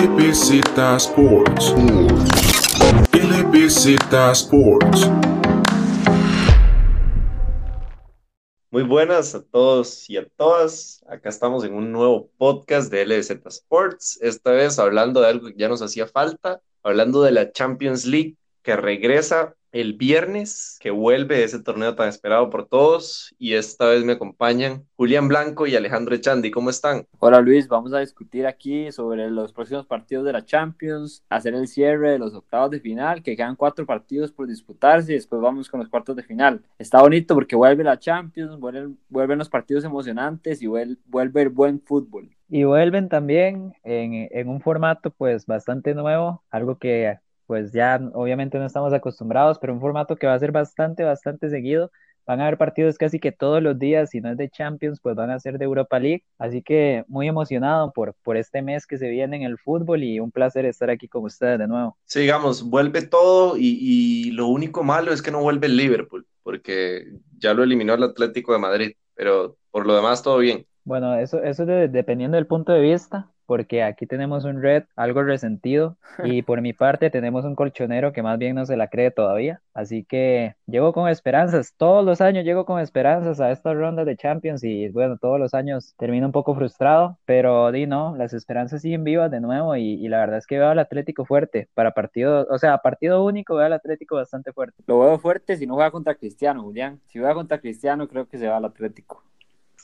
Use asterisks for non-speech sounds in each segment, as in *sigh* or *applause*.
LBZ Sports. LBZ Sports. Muy buenas a todos y a todas. Acá estamos en un nuevo podcast de LBZ Sports. Esta vez hablando de algo que ya nos hacía falta, hablando de la Champions League que regresa el viernes, que vuelve ese torneo tan esperado por todos. Y esta vez me acompañan Julián Blanco y Alejandro Echandi. ¿Cómo están? Hola Luis, vamos a discutir aquí sobre los próximos partidos de la Champions, hacer el cierre de los octavos de final, que quedan cuatro partidos por disputarse y después vamos con los cuartos de final. Está bonito porque vuelve la Champions, vuelven, vuelven los partidos emocionantes y vuelve, vuelve el buen fútbol. Y vuelven también en, en un formato pues bastante nuevo, algo que pues ya obviamente no estamos acostumbrados, pero un formato que va a ser bastante, bastante seguido. Van a haber partidos casi que todos los días, si no es de Champions, pues van a ser de Europa League. Así que muy emocionado por, por este mes que se viene en el fútbol y un placer estar aquí con ustedes de nuevo. Sí, digamos, vuelve todo y, y lo único malo es que no vuelve el Liverpool, porque ya lo eliminó el Atlético de Madrid, pero por lo demás todo bien. Bueno, eso, eso de, dependiendo del punto de vista, porque aquí tenemos un red algo resentido y por mi parte tenemos un colchonero que más bien no se la cree todavía. Así que llego con esperanzas, todos los años llego con esperanzas a estas rondas de Champions y bueno, todos los años termino un poco frustrado, pero di no, las esperanzas siguen vivas de nuevo y, y la verdad es que veo al Atlético fuerte para partido, o sea, partido único veo al Atlético bastante fuerte. Lo veo fuerte si no juega contra Cristiano, Julián. Si juega contra Cristiano creo que se va al Atlético.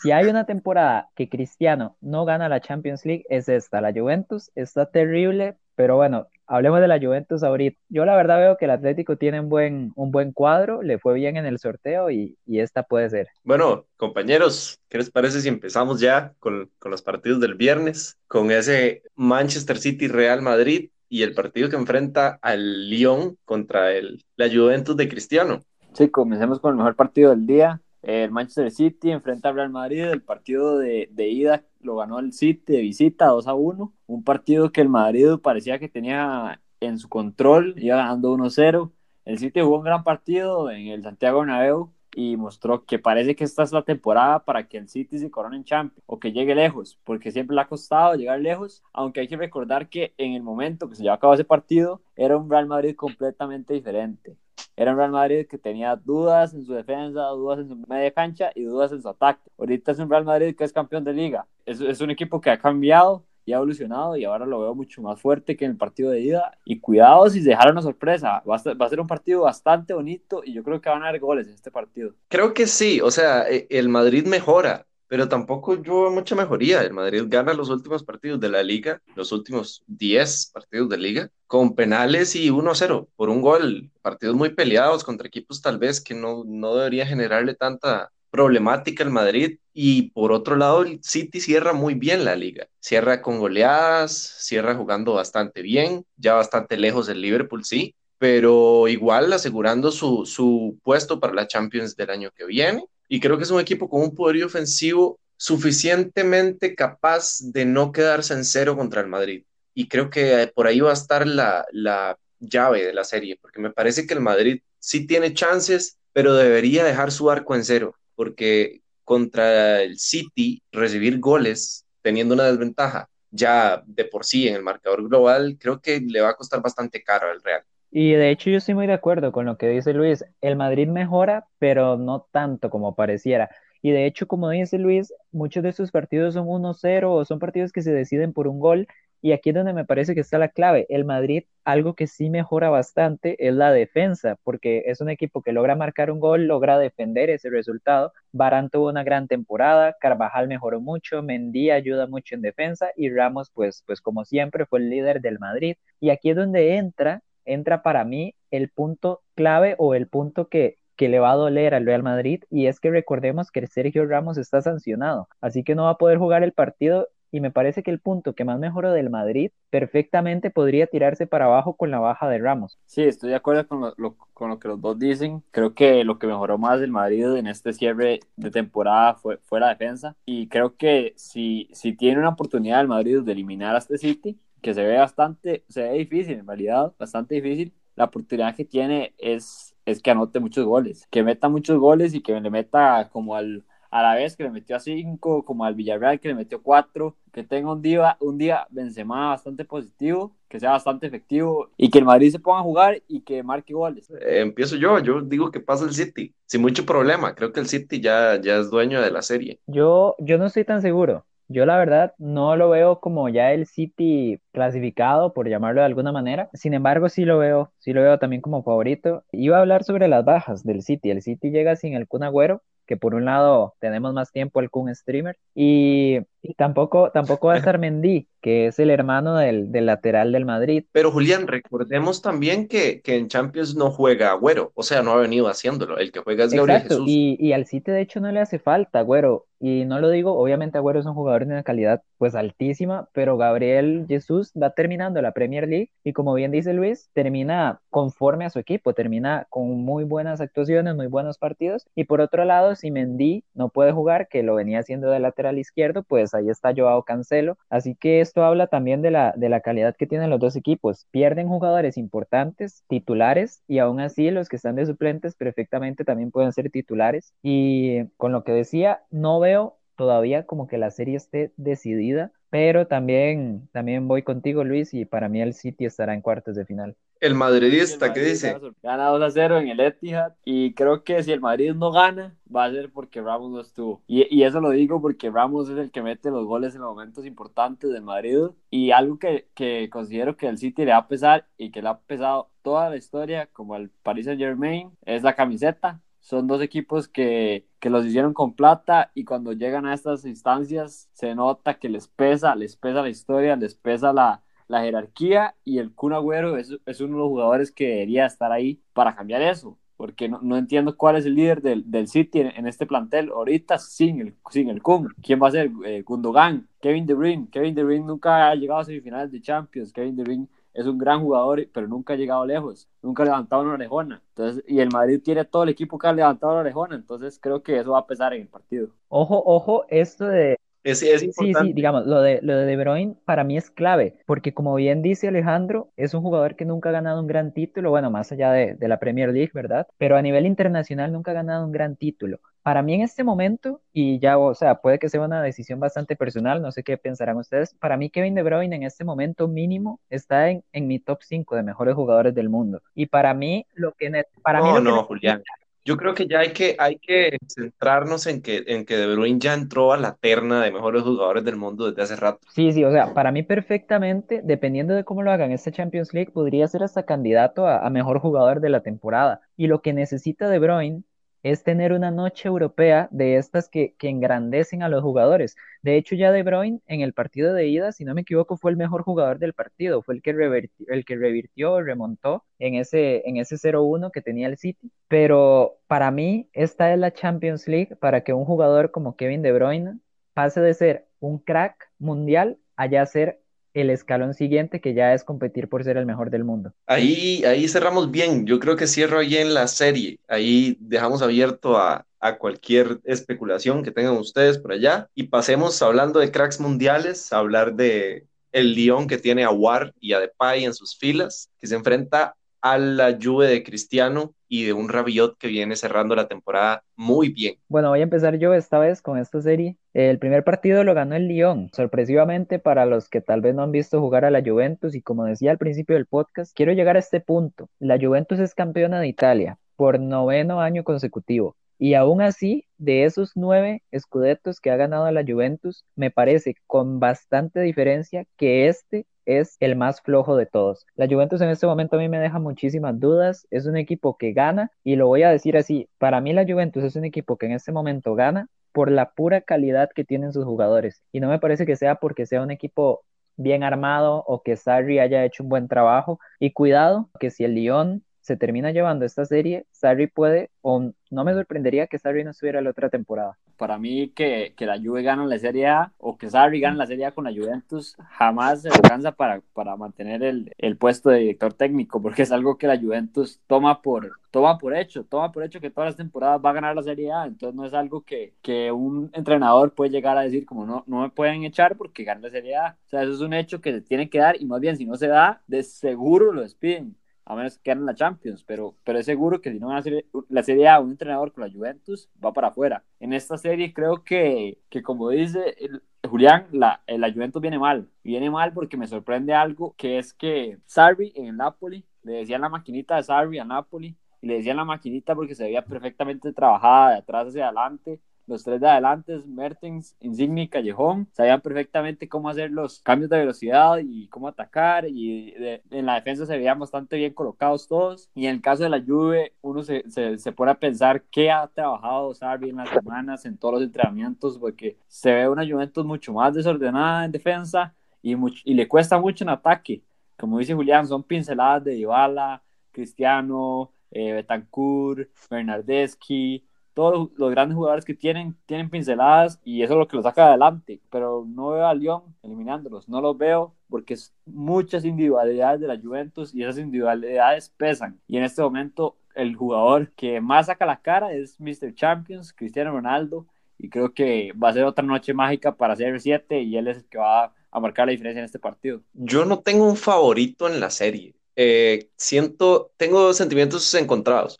Si hay una temporada que Cristiano no gana la Champions League, es esta. La Juventus está terrible, pero bueno, hablemos de la Juventus ahorita. Yo la verdad veo que el Atlético tiene un buen, un buen cuadro, le fue bien en el sorteo y, y esta puede ser. Bueno, compañeros, ¿qué les parece si empezamos ya con, con los partidos del viernes? Con ese Manchester City Real Madrid y el partido que enfrenta al Lyon contra el, la Juventus de Cristiano. Sí, comencemos con el mejor partido del día. El Manchester City enfrenta al Real Madrid. El partido de, de, ida lo ganó el City de visita 2 a 1. Un partido que el Madrid parecía que tenía en su control, iba ganando 1-0. El City jugó un gran partido en el Santiago Bernabéu y mostró que parece que esta es la temporada para que el City se corone en Champions o que llegue lejos, porque siempre le ha costado llegar lejos, aunque hay que recordar que en el momento que se llevó a cabo ese partido era un Real Madrid completamente diferente. Era un Real Madrid que tenía dudas en su defensa, dudas en su media cancha y dudas en su ataque. Ahorita es un Real Madrid que es campeón de liga. Es, es un equipo que ha cambiado y ha evolucionado y ahora lo veo mucho más fuerte que en el partido de ida. Y cuidado si se dejara una sorpresa. Va a, ser, va a, ser, un partido bastante bonito y yo creo que van a haber goles en este partido. Creo que sí, o sea, el Madrid mejora, pero tampoco yo mucha mejoría. El Madrid gana los últimos partidos de la liga, los últimos 10 partidos de liga, con penales y 1-0 por un gol. Partidos muy peleados contra equipos tal vez que no, no debería generarle tanta problemática el Madrid. Y por otro lado, el City cierra muy bien la liga. Cierra con goleadas, cierra jugando bastante bien, ya bastante lejos del Liverpool, sí, pero igual asegurando su, su puesto para la Champions del año que viene y creo que es un equipo con un poderío ofensivo suficientemente capaz de no quedarse en cero contra el Madrid. Y creo que por ahí va a estar la, la llave de la serie, porque me parece que el Madrid sí tiene chances, pero debería dejar su arco en cero, porque contra el City recibir goles teniendo una desventaja ya de por sí en el marcador global, creo que le va a costar bastante caro al Real. Y de hecho yo estoy muy de acuerdo con lo que dice Luis. El Madrid mejora, pero no tanto como pareciera. Y de hecho, como dice Luis, muchos de estos partidos son 1-0 o son partidos que se deciden por un gol. Y aquí es donde me parece que está la clave. El Madrid, algo que sí mejora bastante es la defensa, porque es un equipo que logra marcar un gol, logra defender ese resultado. Barán tuvo una gran temporada, Carvajal mejoró mucho, Mendy ayuda mucho en defensa y Ramos, pues, pues como siempre, fue el líder del Madrid. Y aquí es donde entra entra para mí el punto clave o el punto que, que le va a doler al Real Madrid y es que recordemos que Sergio Ramos está sancionado, así que no va a poder jugar el partido y me parece que el punto que más mejoró del Madrid perfectamente podría tirarse para abajo con la baja de Ramos. Sí, estoy de acuerdo con lo, con lo que los dos dicen. Creo que lo que mejoró más del Madrid en este cierre de temporada fue, fue la defensa y creo que si, si tiene una oportunidad el Madrid de eliminar a este City, que se ve bastante, se ve difícil en realidad, bastante difícil. La oportunidad que tiene es, es que anote muchos goles, que meta muchos goles y que le meta como al, a la vez que le metió a 5, como al Villarreal que le metió 4. que tenga un día, un día Benzema bastante positivo, que sea bastante efectivo y que el Madrid se ponga a jugar y que marque goles. Eh, empiezo yo, yo digo que pasa el City, sin mucho problema, creo que el City ya, ya es dueño de la serie. Yo, yo no estoy tan seguro. Yo la verdad no lo veo como ya el City clasificado, por llamarlo de alguna manera. Sin embargo, sí lo veo, sí lo veo también como favorito. Iba a hablar sobre las bajas del City. El City llega sin el Kun Agüero, que por un lado tenemos más tiempo el Kun Streamer, y, y tampoco, tampoco va a estar *laughs* Mendy, que es el hermano del, del, lateral del Madrid. Pero Julián, recordemos también que, que, en Champions no juega Agüero, o sea, no ha venido haciéndolo, el que juega es Gabriel Jesús. Y, y al City de hecho no le hace falta Agüero, y no lo digo, obviamente Agüero es un jugador de una calidad pues altísima, pero Gabriel Jesús va terminando la Premier League y como bien dice Luis, termina conforme a su equipo, termina con muy buenas actuaciones, muy buenos partidos, y por otro lado, si Mendy no puede jugar, que lo venía haciendo de lateral izquierdo, pues ahí está Joao Cancelo, así que esto habla también de la, de la calidad que tienen los dos equipos. Pierden jugadores importantes, titulares, y aún así los que están de suplentes perfectamente también pueden ser titulares. Y con lo que decía, no veo todavía como que la serie esté decidida, pero también, también voy contigo, Luis, y para mí el City estará en cuartos de final. El madridista, ¿qué dice? Gana 2 a 0 en el Etihad y creo que si el Madrid no gana va a ser porque Ramos no estuvo. Y, y, eso lo digo porque Ramos es el que mete los goles en los momentos importantes del Madrid y algo que, que considero que el City le va a pesar y que le ha pesado toda la historia como el Paris Saint Germain es la camiseta. Son dos equipos que, que los hicieron con plata y cuando llegan a estas instancias se nota que les pesa, les pesa la historia, les pesa la, la jerarquía y el Kun Agüero es, es, uno de los jugadores que debería estar ahí para cambiar eso, porque no, no entiendo cuál es el líder del, del City en, en, este plantel ahorita sin el, sin el Kun. ¿Quién va a ser? Eh, Gundogan, Kevin De Bruyne. Kevin De Bruyne nunca ha llegado a semifinales de Champions. Kevin De Bruyne es un gran jugador, pero nunca ha llegado lejos, nunca ha levantado una orejona. Entonces, y el Madrid tiene todo el equipo que ha levantado la orejona, entonces creo que eso va a pesar en el partido. Ojo, ojo, esto de, es, es sí, sí, digamos, lo de, lo de De Bruyne para mí es clave, porque como bien dice Alejandro, es un jugador que nunca ha ganado un gran título, bueno, más allá de, de la Premier League, ¿verdad? Pero a nivel internacional nunca ha ganado un gran título. Para mí en este momento, y ya, o sea, puede que sea una decisión bastante personal, no sé qué pensarán ustedes, para mí Kevin De Bruyne en este momento mínimo está en, en mi top 5 de mejores jugadores del mundo. Y para mí, lo que... Para no, mí no, Julián. Yo creo que ya hay que, hay que centrarnos en que, en que De Bruyne ya entró a la terna de mejores jugadores del mundo desde hace rato. Sí, sí, o sea, para mí perfectamente, dependiendo de cómo lo hagan este Champions League, podría ser hasta candidato a, a mejor jugador de la temporada. Y lo que necesita De Bruyne es tener una noche europea de estas que, engrandecen a los jugadores. De hecho, ya De Bruyne en el partido de ida, si no me equivoco, fue el mejor jugador del partido, fue el que revirtió, el que revirtió remontó en ese, en ese 0-1 que tenía el City. Pero para mí, esta es la Champions League para que un jugador como Kevin De Bruyne pase de ser un crack mundial a ya ser el escalón siguiente que ya es competir por ser el mejor del mundo. Ahí, ahí cerramos bien, yo creo que cierro bien la serie, ahí dejamos abierto a, a cualquier especulación que tengan ustedes por allá. Y pasemos hablando de cracks mundiales, a hablar de el Lyon que tiene a War y a Depay en sus filas, que se enfrenta a la Juve de Cristiano y de un Rabiot que viene cerrando la temporada muy bien. Bueno, voy a empezar yo esta vez con esta serie. El primer partido lo ganó el Lyon, sorpresivamente para los que tal vez no han visto jugar a la Juventus y como decía al principio del podcast, quiero llegar a este punto. La Juventus es campeona de Italia por noveno año consecutivo. Y aún así, de esos nueve escudetos que ha ganado la Juventus, me parece con bastante diferencia que este es el más flojo de todos. La Juventus en este momento a mí me deja muchísimas dudas. Es un equipo que gana y lo voy a decir así. Para mí la Juventus es un equipo que en este momento gana por la pura calidad que tienen sus jugadores. Y no me parece que sea porque sea un equipo bien armado o que Sarri haya hecho un buen trabajo. Y cuidado que si el Lyon se termina llevando esta serie, Sarri puede, o no me sorprendería que Sarri no estuviera la otra temporada. Para mí que, que la Juve gana la Serie A o que Sarri gana la Serie A con la Juventus jamás se alcanza para, para mantener el, el, puesto de director técnico porque es algo que la Juventus toma por, toma por hecho, toma por hecho que todas las temporadas va a ganar la Serie A, entonces no es algo que, que un entrenador puede llegar a decir como no, no me pueden echar porque gana la Serie A, o sea, eso es un hecho que se tiene que dar y más bien si no se da, de seguro lo despiden a menos que ganen la Champions, pero, pero es seguro que si no van a hacer la Serie A un entrenador con la Juventus, va para afuera. En esta serie creo que, que como dice, el, Julián, la, eh, la Juventus viene mal. Viene mal porque me sorprende algo, que es que Sarri en el Napoli, le decían la maquinita de Sarri a Napoli, y le decían la maquinita porque se veía perfectamente trabajada de atrás hacia adelante, los tres de adelante, Mertens, Insigne y Callejón, sabían perfectamente cómo hacer los cambios de velocidad y cómo atacar, y en la defensa se veían bastante bien colocados todos. Y en el caso de la Juve, uno se, se, se pone a pensar qué ha trabajado Sarri en las semanas, en todos los entrenamientos, porque se ve una Juventus mucho más desordenada en defensa y, y le cuesta mucho en ataque. Como dice Julián, son pinceladas de Dybala, Cristiano, eh, Betancourt, Bernardeschi, todos los, grandes jugadores que tienen, tienen pinceladas y eso es lo que los saca adelante, pero no veo a Lyon eliminándolos, no los veo porque es muchas individualidades de la Juventus y esas individualidades pesan y en este momento el jugador que más saca la cara es Mr. Champions, Cristiano Ronaldo, y creo que va a ser otra noche mágica para hacer 7 y él es el que va a marcar la diferencia en este partido. Yo no tengo un favorito en la serie. Eh, siento, tengo sentimientos encontrados.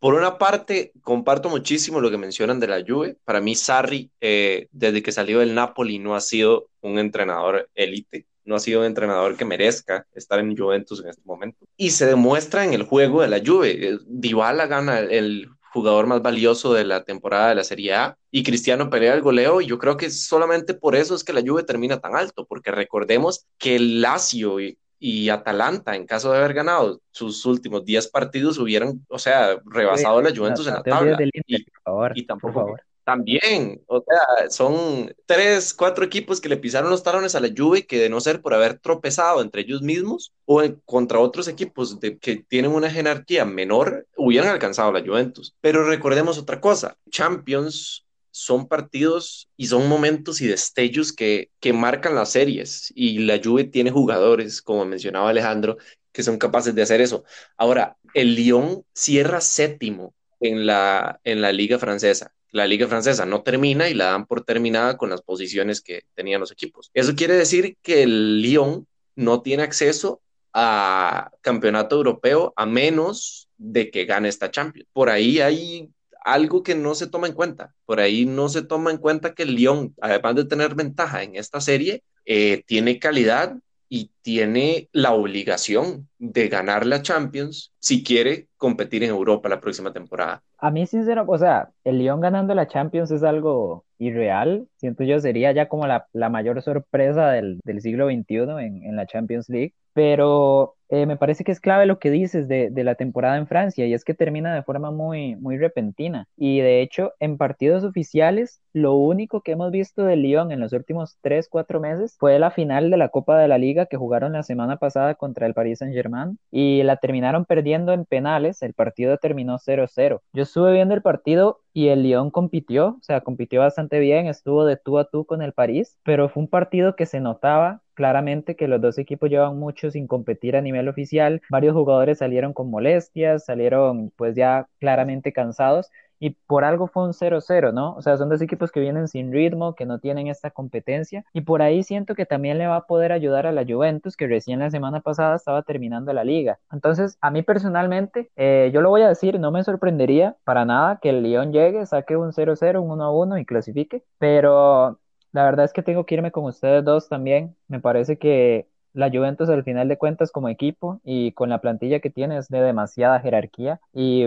Por una parte, comparto muchísimo lo que mencionan de la Juve. Para mí, Sarri, eh, desde que salió del Napoli, no ha sido un entrenador élite, no ha sido un entrenador que merezca estar en Juventus en este momento. Y se demuestra en el juego de la Juve. Eh, Dybala gana el jugador más valioso de la temporada de la Serie A y Cristiano pelea el goleo y yo creo que solamente por eso es que la Juve termina tan alto, porque recordemos que el Lazio y, Atalanta, en caso de haber ganado sus últimos 10 partidos, hubieran, o sea, rebasado a la Juventus en la tabla. y, tampoco, también, o sea, son tres, cuatro equipos que le pisaron los talones a la Juve que de no ser por haber tropezado entre ellos mismos o contra otros equipos de, que tienen una jerarquía menor, hubieran alcanzado a la Juventus. Pero recordemos otra cosa, Champions son partidos y son momentos y destellos que, que marcan las series y la Juve tiene jugadores, como mencionaba Alejandro, que son capaces de hacer eso. Ahora, el Lyon cierra séptimo en la, en la liga francesa. La liga francesa no termina y la dan por terminada con las posiciones que tenían los equipos. Eso quiere decir que el Lyon no tiene acceso a campeonato europeo a menos de que gane esta Champions. Por ahí hay algo que no se toma en cuenta. Por ahí no se toma en cuenta que el Lyon, además de tener ventaja en esta serie, eh, tiene calidad y tiene la obligación de ganar la Champions si quiere competir en Europa la próxima temporada. A mí, sincero, o sea, el Lyon ganando la Champions es algo irreal. Siento yo, sería ya como la, mayor sorpresa del, siglo XXI en, en la Champions League. Pero eh, me parece que es clave lo que dices de, la temporada en Francia y es que termina de forma muy, muy repentina. Y de hecho, en partidos oficiales, lo único que hemos visto de Lyon en los últimos 3, 4 meses fue la final de la Copa de la Liga que jugaron la semana pasada contra el Paris Saint-Germain y la terminaron perdiendo en penales. El partido terminó 0-0. Yo estuve viendo el partido y el Lyon compitió, o sea, compitió bastante bien, estuvo de tú a tú con el París, pero fue un partido que se notaba claramente que los dos equipos llevan mucho sin competir a nivel oficial, varios jugadores salieron con molestias, salieron pues ya claramente cansados y por algo fue un 0-0, ¿no? O sea, son dos equipos que vienen sin ritmo, que no tienen esta competencia y por ahí siento que también le va a poder ayudar a la Juventus que recién la semana pasada estaba terminando la liga. Entonces, a mí personalmente, eh, yo lo voy a decir, no me sorprendería para nada que el Lyon llegue, saque un 0-0, un 1-1 y clasifique, pero la verdad es que tengo que irme con ustedes dos también. Me parece que la Juventus al final de cuentas como equipo y con la plantilla que tiene es de demasiada jerarquía y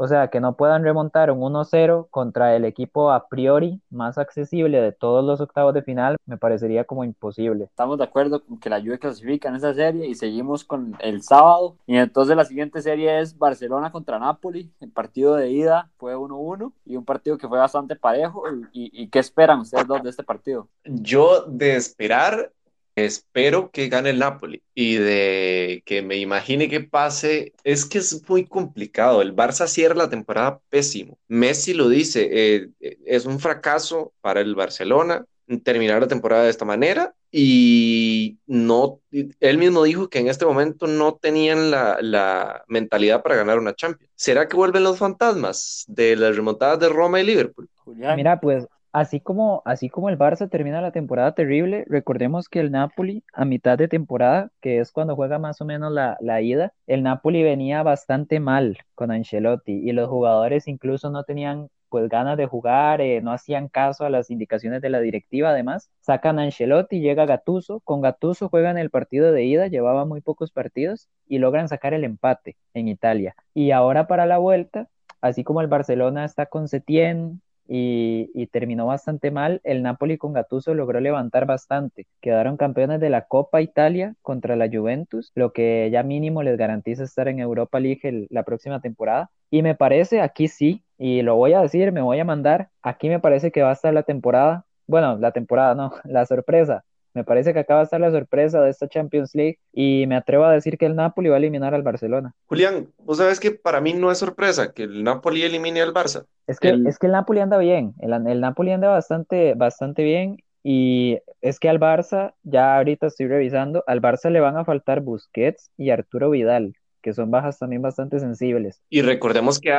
o sea, que no puedan remontar un 1-0 contra el equipo a priori más accesible de todos los octavos de final, me parecería como imposible. Estamos de acuerdo con que la Juve clasifica en esa serie y seguimos con el sábado. Y entonces la siguiente serie es Barcelona contra Napoli. El partido de ida fue 1-1 y un partido que fue bastante parejo. ¿Y, y qué esperan ustedes dos de este partido? Yo de esperar espero que gane el Napoli y de que me imagine que pase, es que es muy complicado. El Barça cierra la temporada pésimo. Messi lo dice, eh, es un fracaso para el Barcelona terminar la temporada de esta manera y no, él mismo dijo que en este momento no tenían la, la mentalidad para ganar una Champions. ¿Será que vuelven los fantasmas de las remontadas de Roma y Liverpool? Mira, pues Así como, así como el Barça termina la temporada terrible, recordemos que el Napoli a mitad de temporada, que es cuando juega más o menos la, la, ida, el Napoli venía bastante mal con Ancelotti y los jugadores incluso no tenían pues ganas de jugar, eh, no hacían caso a las indicaciones de la directiva además, sacan a Ancelotti, llega Gatuso, con Gatuso juegan el partido de ida, llevaba muy pocos partidos y logran sacar el empate en Italia. Y ahora para la vuelta, así como el Barcelona está con Setién, y, terminó bastante mal. El Napoli con Gattuso logró levantar bastante. Quedaron campeones de la Copa Italia contra la Juventus, lo que ya mínimo les garantiza estar en Europa League la próxima temporada. Y me parece, aquí sí, y lo voy a decir, me voy a mandar, aquí me parece que va a estar la temporada, bueno, la temporada no, *laughs* la sorpresa me parece que acaba de estar la sorpresa de esta Champions League y me atrevo a decir que el Napoli va a eliminar al Barcelona. Julián, vos sabes que para mí no es sorpresa que el Napoli elimine al Barça. Es que el, es que el Napoli anda bien, el, el Napoli anda bastante, bastante bien y es que al Barça, ya ahorita estoy revisando, al Barça le van a faltar Busquets y Arturo Vidal, que son bajas también bastante sensibles. Y recordemos que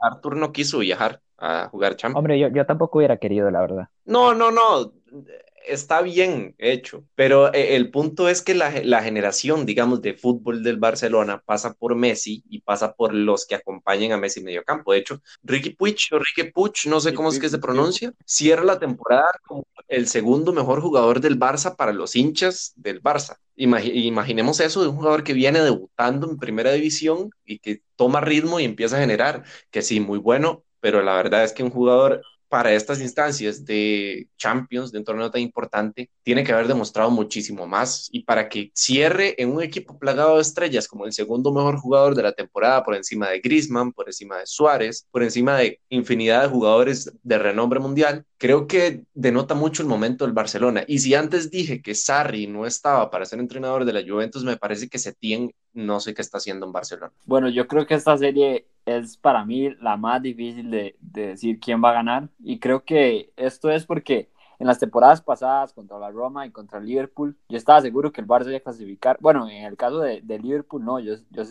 Artur, no quiso viajar a jugar Champions. Hombre, yo, yo tampoco hubiera querido, la verdad. No, no, no está bien hecho, pero eh, el punto es que la, generación, digamos, de fútbol del Barcelona pasa por Messi y pasa por los que acompañan a Messi en medio campo. De hecho, Ricky Puig o Ricky Puig, no sé cómo es que se pronuncia, cierra la temporada como el segundo mejor jugador del Barça para los hinchas del Barça. imaginemos eso de un jugador que viene debutando en primera división y que toma ritmo y empieza a generar, que sí, muy bueno, pero la verdad es que un jugador para estas instancias de Champions, de un torneo tan importante, tiene que haber demostrado muchísimo más. Y para que cierre en un equipo plagado de estrellas como el segundo mejor jugador de la temporada, por encima de Griezmann, por encima de Suárez, por encima de infinidad de jugadores de renombre mundial, creo que denota mucho el momento del Barcelona. Y si antes dije que Sarri no estaba para ser entrenador de la Juventus, me parece que Setién no sé qué está haciendo en Barcelona. Bueno, yo creo que esta serie es para mí la más difícil de, decir quién va a ganar. Y creo que esto es porque en las temporadas pasadas contra la Roma y contra Liverpool, yo estaba seguro que el Barça iba a clasificar. Bueno, en el caso de, Liverpool, no, yo, yo,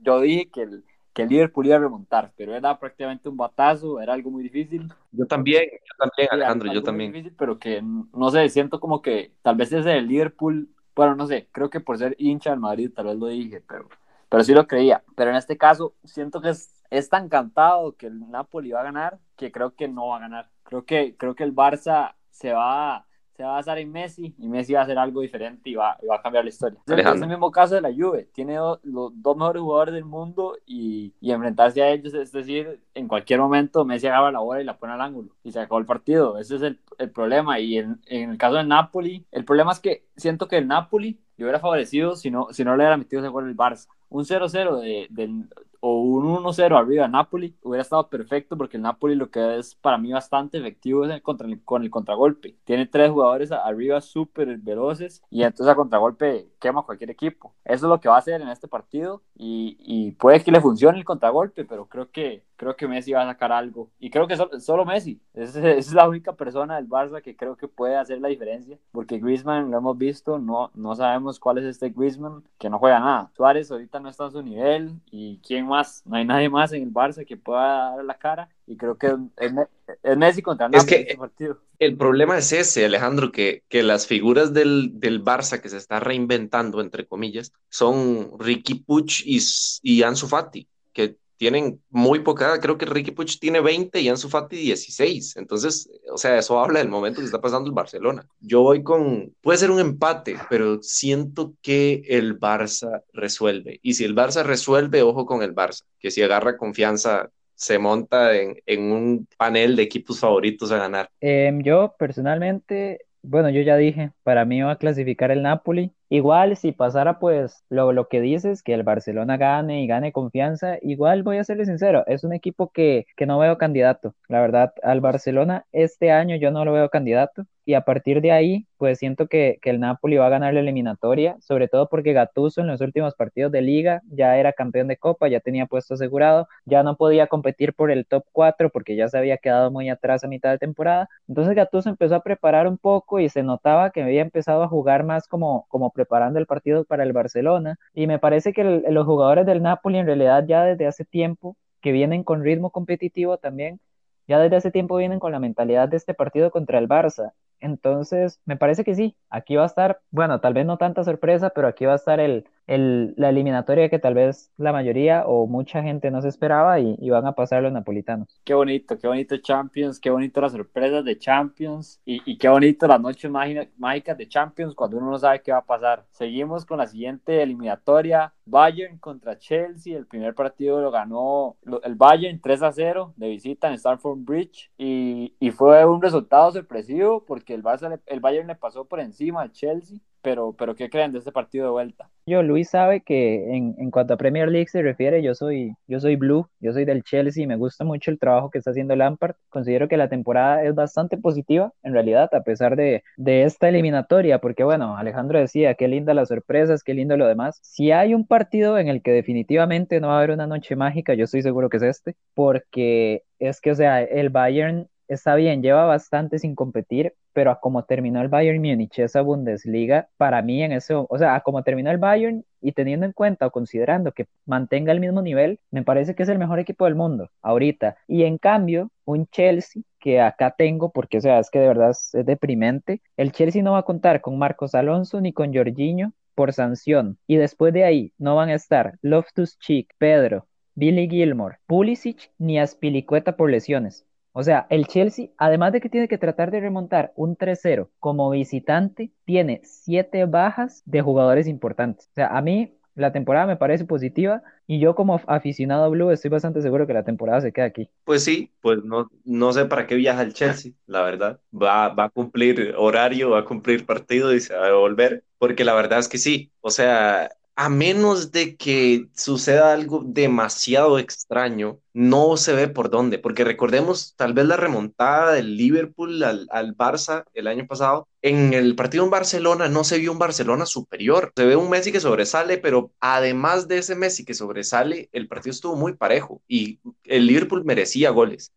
yo, dije que el, que el Liverpool iba a remontar, pero era prácticamente un batazo, era algo muy difícil. Yo también, yo también, Alejandro, yo también. Difícil, pero que no sé, siento como que tal vez ese el Liverpool, bueno, no sé, creo que por ser hincha del Madrid tal vez lo dije, pero, pero sí lo creía. Pero en este caso, siento que es tan cantado que el Napoli va a ganar que creo que no va a ganar. Creo que, creo que el Barça se va, se va a basar en Messi y Messi va a hacer algo diferente y va, va a cambiar la historia. Es el mismo caso de la Juve. Tiene los dos mejores jugadores del mundo y, y, enfrentarse a ellos, es decir, en cualquier momento Messi agarra la bola y la pone al ángulo y se acabó el partido. Ese es el, el problema. Y en, en, el caso del Napoli, el problema es que siento que el Napoli le hubiera favorecido si no, si no le hubiera metido ese gol el Barça. Un 0-0 de, del o un 1-0 arriba Napoli hubiera estado perfecto porque el Napoli lo que es para mí bastante efectivo es el contra, con el contragolpe. Tiene tres jugadores arriba súper veloces y entonces a contragolpe quema cualquier equipo. Eso es lo que va a hacer en este partido y, y puede que le funcione el contragolpe, pero creo que creo que Messi va a sacar algo. Y creo que solo, Messi. Es, es, la única persona del Barça que creo que puede hacer la diferencia. Porque Griezmann, lo hemos visto, no, no sabemos cuál es este Griezmann, que no juega nada. Suárez ahorita no está a su nivel. ¿Y quién más? No hay nadie más en el Barça que pueda dar la cara. Y creo que es, Messi contra es que este partido. El problema es ese, Alejandro, que, que las figuras del, del, Barça que se está reinventando, entre comillas, son Ricky Puch y, y Ansu Fati, que tienen muy poca, creo que Ricky Puig tiene 20 y Ansu Fati 16. Entonces, o sea, eso habla del momento que está pasando el Barcelona. Yo voy con, puede ser un empate, pero siento que el Barça resuelve. Y si el Barça resuelve, ojo con el Barça, que si agarra confianza, se monta en, en un panel de equipos favoritos a ganar. Em, yo personalmente, bueno, yo ya dije, para mí va a clasificar el Napoli. Igual si pasara pues lo, lo que dices, que el Barcelona gane y gane confianza, igual voy a serle sincero, es un equipo que, que no veo candidato. La verdad, al Barcelona este año yo no lo veo candidato y a partir de ahí, pues siento que, que, el Napoli va a ganar la eliminatoria, sobre todo porque Gattuso en los últimos partidos de liga ya era campeón de copa, ya tenía puesto asegurado, ya no podía competir por el top 4 porque ya se había quedado muy atrás a mitad de temporada. Entonces Gattuso empezó a preparar un poco y se notaba que había empezado a jugar más como, como preparando el partido para el Barcelona. Y me parece que los jugadores del Napoli en realidad ya desde hace tiempo que vienen con ritmo competitivo también, ya desde hace tiempo vienen con la mentalidad de este partido contra el Barça. Entonces, me parece que sí, aquí va a estar, bueno, tal vez no tanta sorpresa, pero aquí va a estar el, el, la eliminatoria que tal vez la mayoría o mucha gente no se esperaba y, van a pasar los napolitanos. Qué bonito, qué bonito Champions, qué bonito las sorpresas de Champions y, qué bonito las noches mágicas de Champions cuando uno no sabe qué va a pasar. Seguimos con la siguiente eliminatoria, Bayern contra Chelsea, el primer partido lo ganó el Bayern 3 a 0 de visita en Stamford Bridge y, fue un resultado sorpresivo porque el, el Bayern le pasó por encima al Chelsea pero, pero ¿qué creen de este partido de vuelta? Yo, Luis sabe que en, en, cuanto a Premier League se refiere, yo soy, yo soy blue, yo soy del Chelsea y me gusta mucho el trabajo que está haciendo Lampard. Considero que la temporada es bastante positiva, en realidad, a pesar de, de esta eliminatoria, porque bueno, Alejandro decía, qué linda las sorpresas, qué lindo lo demás. Si hay un partido en el que definitivamente no va a haber una noche mágica, yo estoy seguro que es este, porque es que, o sea, el Bayern está bien, lleva bastante sin competir, pero a como terminó el Bayern Múnich esa Bundesliga, para mí en eso, o sea, a como terminó el Bayern y teniendo en cuenta o considerando que mantenga el mismo nivel, me parece que es el mejor equipo del mundo ahorita. Y en cambio, un Chelsea que acá tengo, porque o sea, es que de verdad es, deprimente, el Chelsea no va a contar con Marcos Alonso ni con Jorginho por sanción. Y después de ahí no van a estar Loftus Cheek, Pedro, Billy Gilmore, Pulisic ni Aspilicueta por lesiones. O sea, el Chelsea, además de que tiene que tratar de remontar un 3-0 como visitante, tiene siete bajas de jugadores importantes. O sea, a mí la temporada me parece positiva y yo como aficionado a Blue estoy bastante seguro que la temporada se queda aquí. Pues sí, pues no, no sé para qué viaja el Chelsea, la verdad. Va, va a cumplir horario, va a cumplir partido y se va a devolver, porque la verdad es que sí. O sea, a menos de que suceda algo demasiado extraño, no se ve por dónde, porque recordemos tal vez la remontada del Liverpool al, al, Barça el año pasado, en el partido en Barcelona no se vio un Barcelona superior, se ve un Messi que sobresale, pero además de ese Messi que sobresale, el partido estuvo muy parejo y el Liverpool merecía goles.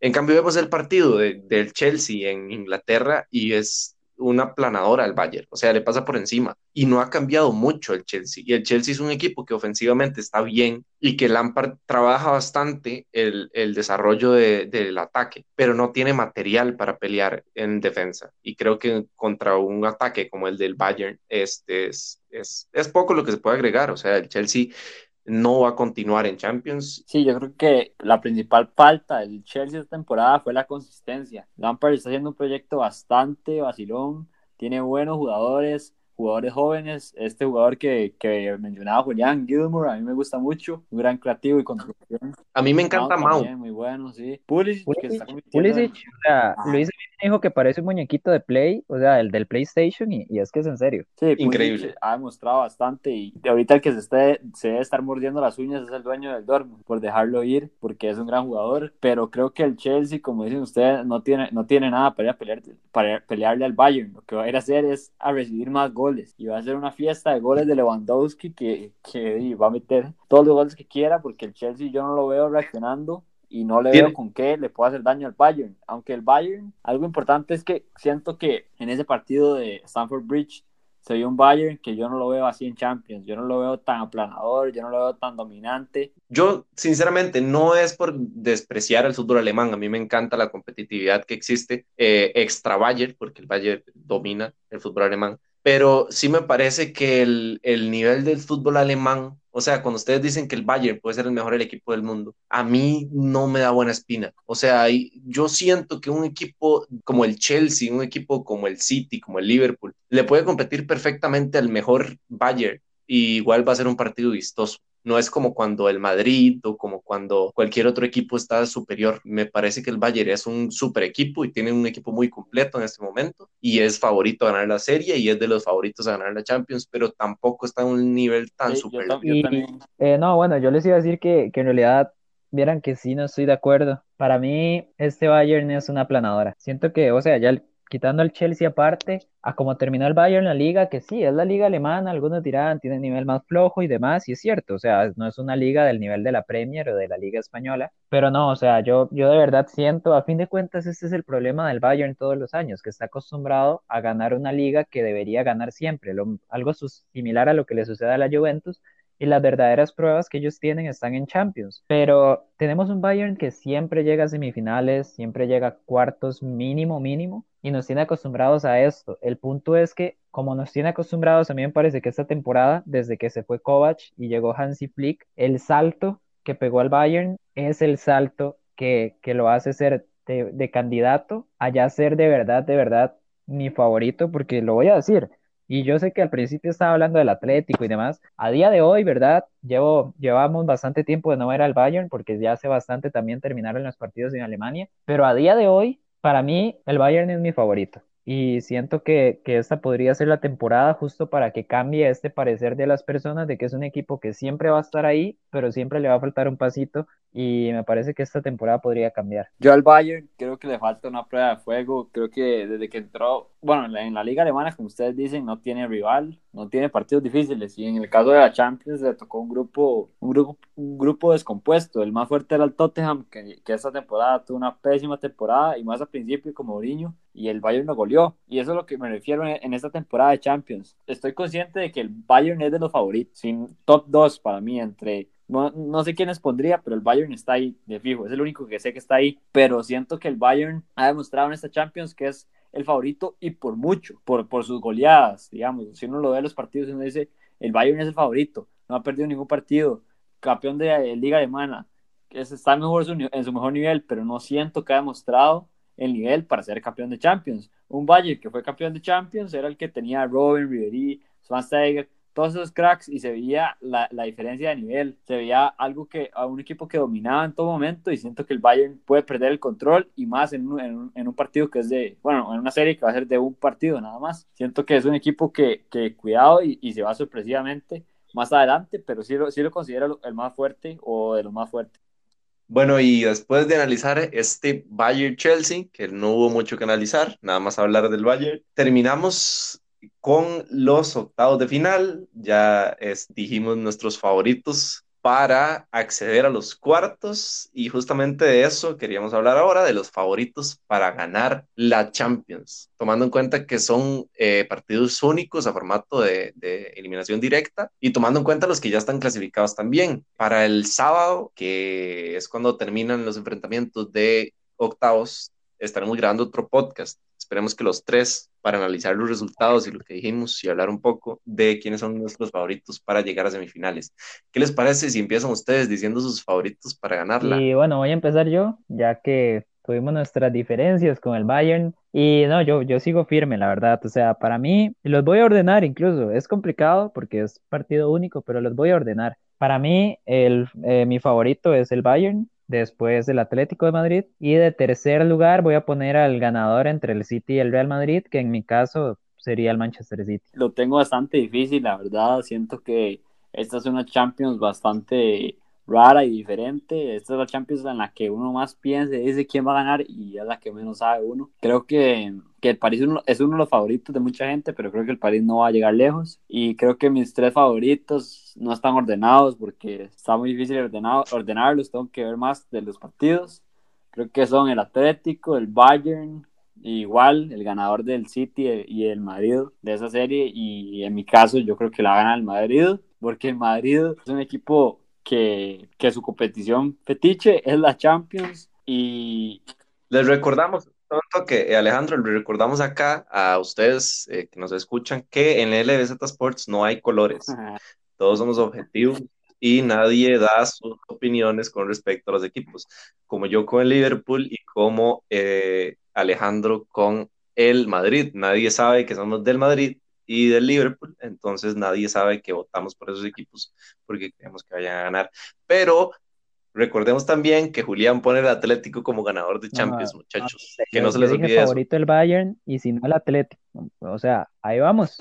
En cambio vemos el partido de, del Chelsea en Inglaterra y es una planadora al Bayern, o sea, le pasa por encima y no ha cambiado mucho el Chelsea. Y el Chelsea es un equipo que ofensivamente está bien y que Lampard trabaja bastante el, el desarrollo de, del ataque, pero no tiene material para pelear en defensa. Y creo que contra un ataque como el del Bayern este es, es, es poco lo que se puede agregar. O sea, el Chelsea no va a continuar en Champions. Sí, yo creo que la principal falta del Chelsea esta temporada fue la consistencia. Lampard está haciendo un proyecto bastante vacilón, tiene buenos jugadores, jugadores jóvenes. Este jugador que, que mencionaba Julián Gilmore, a mí me gusta mucho, un gran creativo y construcción. A mí me encanta Mau. Muy bueno, sí. Pulisic, Pulisic, que está Pulisic o sea, Luis dijo que parece un muñequito de Play, o sea, el del PlayStation, y, y es que es en serio. Sí, increíble. Ha demostrado bastante y ahorita el que se, esté, se debe estar mordiendo las uñas es el dueño del Dortmund por dejarlo ir, porque es un gran jugador, pero creo que el Chelsea, como dicen ustedes, no tiene, no tiene nada para, pelear, para pelearle al Bayern. Lo que va a ir a hacer es a recibir más goles y va a ser una fiesta de goles de Lewandowski que, que va a meter todos los goles que quiera, porque el Chelsea yo no lo veo reaccionando y no le veo con qué le pueda hacer daño al Bayern. Aunque el Bayern, algo importante es que siento que en ese partido de Stamford Bridge se vio un Bayern que yo no lo veo así en Champions. Yo no lo veo tan aplanador, yo no lo veo tan dominante. Yo, sinceramente, no es por despreciar el fútbol alemán. A mí me encanta la competitividad que existe eh, extra Bayern, porque el Bayern domina el fútbol alemán. Pero sí me parece que el, el nivel del fútbol alemán o sea, cuando ustedes dicen que el Bayern puede ser el mejor equipo del mundo, a mí no me da buena espina. O sea, yo siento que un equipo como el Chelsea, un equipo como el City, como el Liverpool, le puede competir perfectamente al mejor Bayern y igual va a ser un partido vistoso. No es como cuando el Madrid o como cuando cualquier otro equipo está superior. Me parece que el Bayern es un super equipo y tiene un equipo muy completo en este momento y es favorito a ganar la serie y es de los favoritos a ganar la Champions, pero tampoco está en un nivel tan superior. Eh, no, bueno, yo les iba a decir que, que en realidad vieran que sí, no estoy de acuerdo. Para mí, este Bayern es una planadora. Siento que, o sea, ya el quitando al Chelsea aparte, a como terminó el Bayern la liga, que sí, es la liga alemana, algunos dirán, tiene nivel más flojo y demás, y es cierto, o sea, no es una liga del nivel de la Premier o de la liga española, pero no, o sea, yo, yo de verdad siento, a fin de cuentas, este es el problema del Bayern todos los años, que está acostumbrado a ganar una liga que debería ganar siempre, algo similar a lo que le sucede a la Juventus, y las verdaderas pruebas que ellos tienen están en Champions. Pero tenemos un Bayern que siempre llega a semifinales, siempre llega a cuartos mínimo, mínimo, y nos tiene acostumbrados a esto. El punto es que, como nos tiene acostumbrados, a mí me parece que esta temporada, desde que se fue Kovac y llegó Hansi Flick, el salto que pegó al Bayern es el salto que, que lo hace ser de, de candidato a ya ser de verdad, de verdad mi favorito, porque lo voy a decir, y yo sé que al principio estaba hablando del Atlético y demás. A día de hoy, ¿verdad? Llevo, llevamos bastante tiempo de no ver al Bayern porque ya hace bastante también terminaron los partidos en Alemania. Pero a día de hoy, para mí, el Bayern es mi favorito y siento que, que, esta podría ser la temporada justo para que cambie este parecer de las personas de que es un equipo que siempre va a estar ahí, pero siempre le va a faltar un pasito y me parece que esta temporada podría cambiar. Yo al Bayern creo que le falta una prueba de fuego, creo que desde que entró, bueno, en la liga alemana, como ustedes dicen, no tiene rival, no tiene partidos difíciles y en el caso de la Champions le tocó un grupo, un grupo, un grupo descompuesto, el más fuerte era el Tottenham, que, que esta temporada tuvo una pésima temporada y más al principio como Mourinho y el Bayern no goleó. Y eso es lo que me refiero en, esta temporada de Champions. Estoy consciente de que el Bayern es de los favoritos, sin top 2 para mí, entre no, no, sé quiénes pondría, pero el Bayern está ahí de fijo. Es el único que sé que está ahí. Pero siento que el Bayern ha demostrado en esta Champions que es el favorito y por mucho, por, por sus goleadas, digamos. Si uno lo ve en los partidos, uno dice, el Bayern es el favorito. No ha perdido ningún partido. Campeón de Liga Alemana. Está mejor en su mejor nivel, pero no siento que ha demostrado el nivel para ser campeón de Champions. Un Bayern que fue campeón de Champions era el que tenía a Robin, Ribery, Schweinsteiger, todos esos cracks y se veía la, la, diferencia de nivel, se veía algo que a un equipo que dominaba en todo momento y siento que el Bayern puede perder el control y más en un, en un, en un partido que es de, bueno, en una serie que va a ser de un partido nada más. Siento que es un equipo que, que cuidado y, y, se va sorpresivamente más adelante, pero sí lo, sí lo considero el más fuerte o de los más fuertes. Bueno, y después de analizar este Bayern Chelsea, que no hubo mucho que analizar, nada más hablar del Bayern, terminamos con los octavos de final. Ya es, dijimos nuestros favoritos para acceder a los cuartos y justamente de eso queríamos hablar ahora, de los favoritos para ganar la Champions, tomando en cuenta que son eh, partidos únicos a formato de, de, eliminación directa y tomando en cuenta los que ya están clasificados también. Para el sábado, que es cuando terminan los enfrentamientos de octavos, estaremos grabando otro podcast Esperemos que los tres, para analizar los resultados y lo que dijimos y hablar un poco de quiénes son nuestros favoritos para llegar a semifinales. ¿Qué les parece si empiezan ustedes diciendo sus favoritos para ganarla? Y bueno, voy a empezar yo, ya que tuvimos nuestras diferencias con el Bayern. Y no, yo, yo sigo firme, la verdad. O sea, para mí, los voy a ordenar incluso. Es complicado porque es partido único, pero los voy a ordenar. Para mí, el, eh, mi favorito es el Bayern después del Atlético de Madrid. Y de tercer lugar voy a poner al ganador entre el City y el Real Madrid, que en mi caso sería el Manchester City. Lo tengo bastante difícil, la verdad. Siento que esta es una Champions bastante rara y diferente. Esta es la Champions en la que uno más piensa y dice quién va a ganar y es la que menos sabe uno. Creo que, que el París es uno de los favoritos de mucha gente, pero creo que el París no va a llegar lejos. Y creo que mis tres favoritos no están ordenados porque está muy difícil ordenado, ordenarlos. Tengo que ver más de los partidos. Creo que son el Atlético, el Bayern, igual el ganador del City y el Madrid de esa serie. Y en mi caso, yo creo que la gana el Madrid porque el Madrid es un equipo que, que su competición fetiche es la Champions y... Les recordamos, tonto que eh, Alejandro, les recordamos acá a ustedes eh, que nos escuchan que en LBZ Sports no hay colores, todos somos objetivos y nadie da sus opiniones con respecto a los equipos, como yo con el Liverpool y como eh, Alejandro con el Madrid. Nadie sabe que somos del Madrid y del Liverpool, entonces nadie sabe que votamos por esos equipos porque queremos que vayan a ganar. Pero recordemos también que Julián pone el Atlético como ganador de Champions, muchachos. que no se les olvide favorito el Bayern y si no el Atlético. O sea, ahí vamos.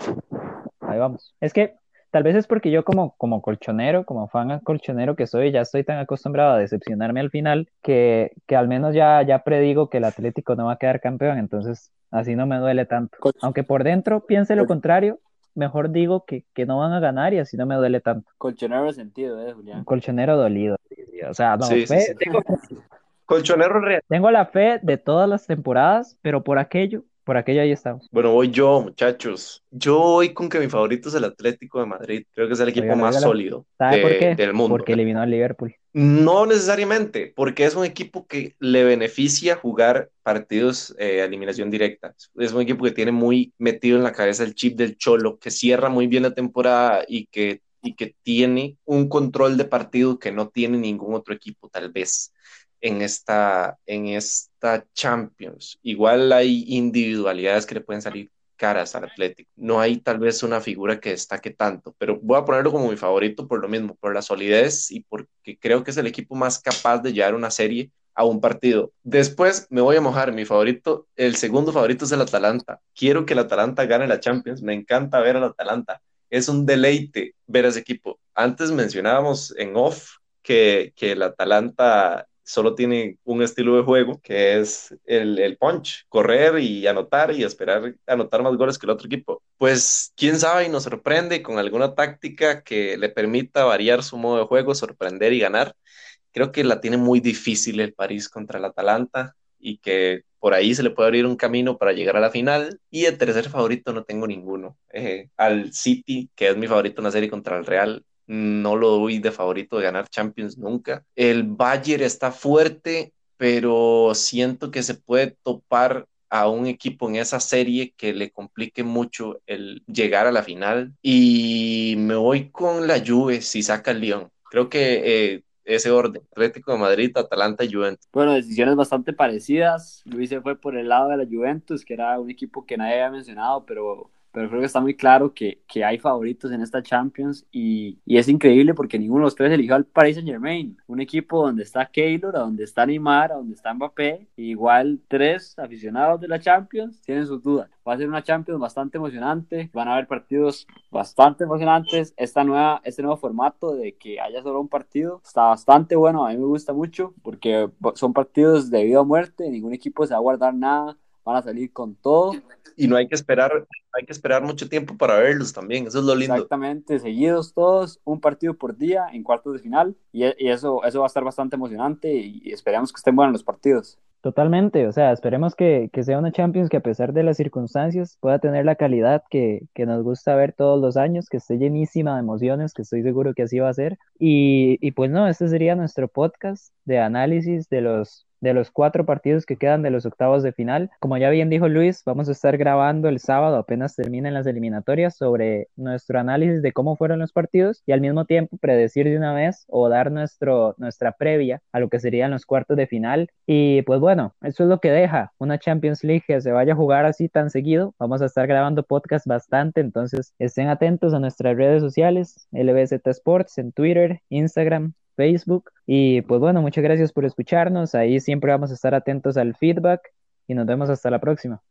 Ahí vamos. Es que tal vez es porque yo como, como colchonero, como fan colchonero que soy, ya estoy tan acostumbrado a decepcionarme al final que, que al menos ya, ya predigo que el Atlético no va a quedar campeón, entonces Así no me duele tanto. Aunque por dentro piense lo contrario, mejor digo que, que, no van a ganar y así no me duele tanto. Colchonero sentido, ¿eh, Julián? Colchonero dolido. O sea, no, fe, sí, Tengo, *laughs* colchonero real. Tengo la fe de todas las temporadas, pero por aquello por aquello ahí estamos. Bueno, voy yo, muchachos. Yo voy con que mi favorito es el Atlético de Madrid. Creo que es el equipo más sólido ¿Sabe de- por qué? del mundo. Porque eliminó al Liverpool. No necesariamente, porque es un equipo que le beneficia jugar partidos eh, a eliminación directa. Es un equipo que tiene muy metido en la cabeza el chip del cholo, que cierra muy bien la temporada y que, y que tiene un control de partido que no tiene ningún otro equipo, tal vez, en esta, en esta Champions. Igual hay individualidades que le pueden salir caras al Atlético. No hay tal vez una figura que destaque tanto, pero voy a ponerlo como mi favorito por lo mismo, por la solidez y porque creo que es el equipo más capaz de llevar una serie a un partido. Después me voy a mojar, mi favorito, el segundo favorito es el Atalanta. Quiero que el Atalanta gane la Champions, me encanta ver al Atalanta. Es un deleite ver a ese equipo. Antes mencionábamos en off que, que el Atalanta solo tiene un estilo de juego que es el, el punch, correr y anotar y esperar anotar más goles que el otro equipo. Pues quién sabe y nos sorprende con alguna táctica que le permita variar su modo de juego, sorprender y ganar. Creo que la tiene muy difícil el París contra el Atalanta y que por ahí se le puede abrir un camino para llegar a la final. Y el tercer favorito no tengo ninguno. Eh, al City, que es mi favorito en la serie contra el Real, no lo doy de favorito de ganar Champions nunca. El Bayern está fuerte, pero siento que se puede topar a un equipo en esa serie que le complique mucho el llegar a la final. Y me voy con la Juve si saca el Lyon. Creo que eh, ese orden, Atlético de Madrid, Atalanta y Juventus. Bueno, decisiones bastante parecidas. Luis se fue por el lado de la Juventus, que era un equipo que nadie había mencionado, pero, pero creo que está muy claro que, que hay favoritos en esta Champions y, y es increíble porque ninguno de los tres eligió al Paris Saint Germain, un equipo donde está Keylor, a donde está Neymar, a donde está Mbappé, igual tres aficionados de la Champions tienen sus dudas. Va a ser una Champions bastante emocionante, van a haber partidos bastante emocionantes. Esta nueva, este nuevo formato de que haya solo un partido está bastante bueno, a mí me gusta mucho porque son partidos de vida o muerte, ningún equipo se va a guardar nada, van a salir con todo. Y no hay que esperar, hay que esperar mucho tiempo para verlos también, eso es lo lindo. Exactamente, seguidos todos, un partido por día en cuartos de final y, y eso, eso va a estar bastante emocionante y esperamos que estén buenos los partidos. Totalmente, o sea, esperemos que, que, sea una Champions que a pesar de las circunstancias pueda tener la calidad que, que, nos gusta ver todos los años, que esté llenísima de emociones, que estoy seguro que así va a ser. Y, y pues no, este sería nuestro podcast de análisis de los de los cuatro partidos que quedan de los octavos de final. Como ya bien dijo Luis, vamos a estar grabando el sábado apenas terminen las eliminatorias sobre nuestro análisis de cómo fueron los partidos y al mismo tiempo predecir de una vez o dar nuestro, nuestra previa a lo que serían los cuartos de final. Y pues bueno, eso es lo que deja una Champions League que se vaya a jugar así tan seguido. Vamos a estar grabando podcast bastante, entonces estén atentos a nuestras redes sociales, LBZ Sports en Twitter, Instagram, Facebook. Y pues bueno, muchas gracias por escucharnos. Ahí siempre vamos a estar atentos al feedback y nos vemos hasta la próxima.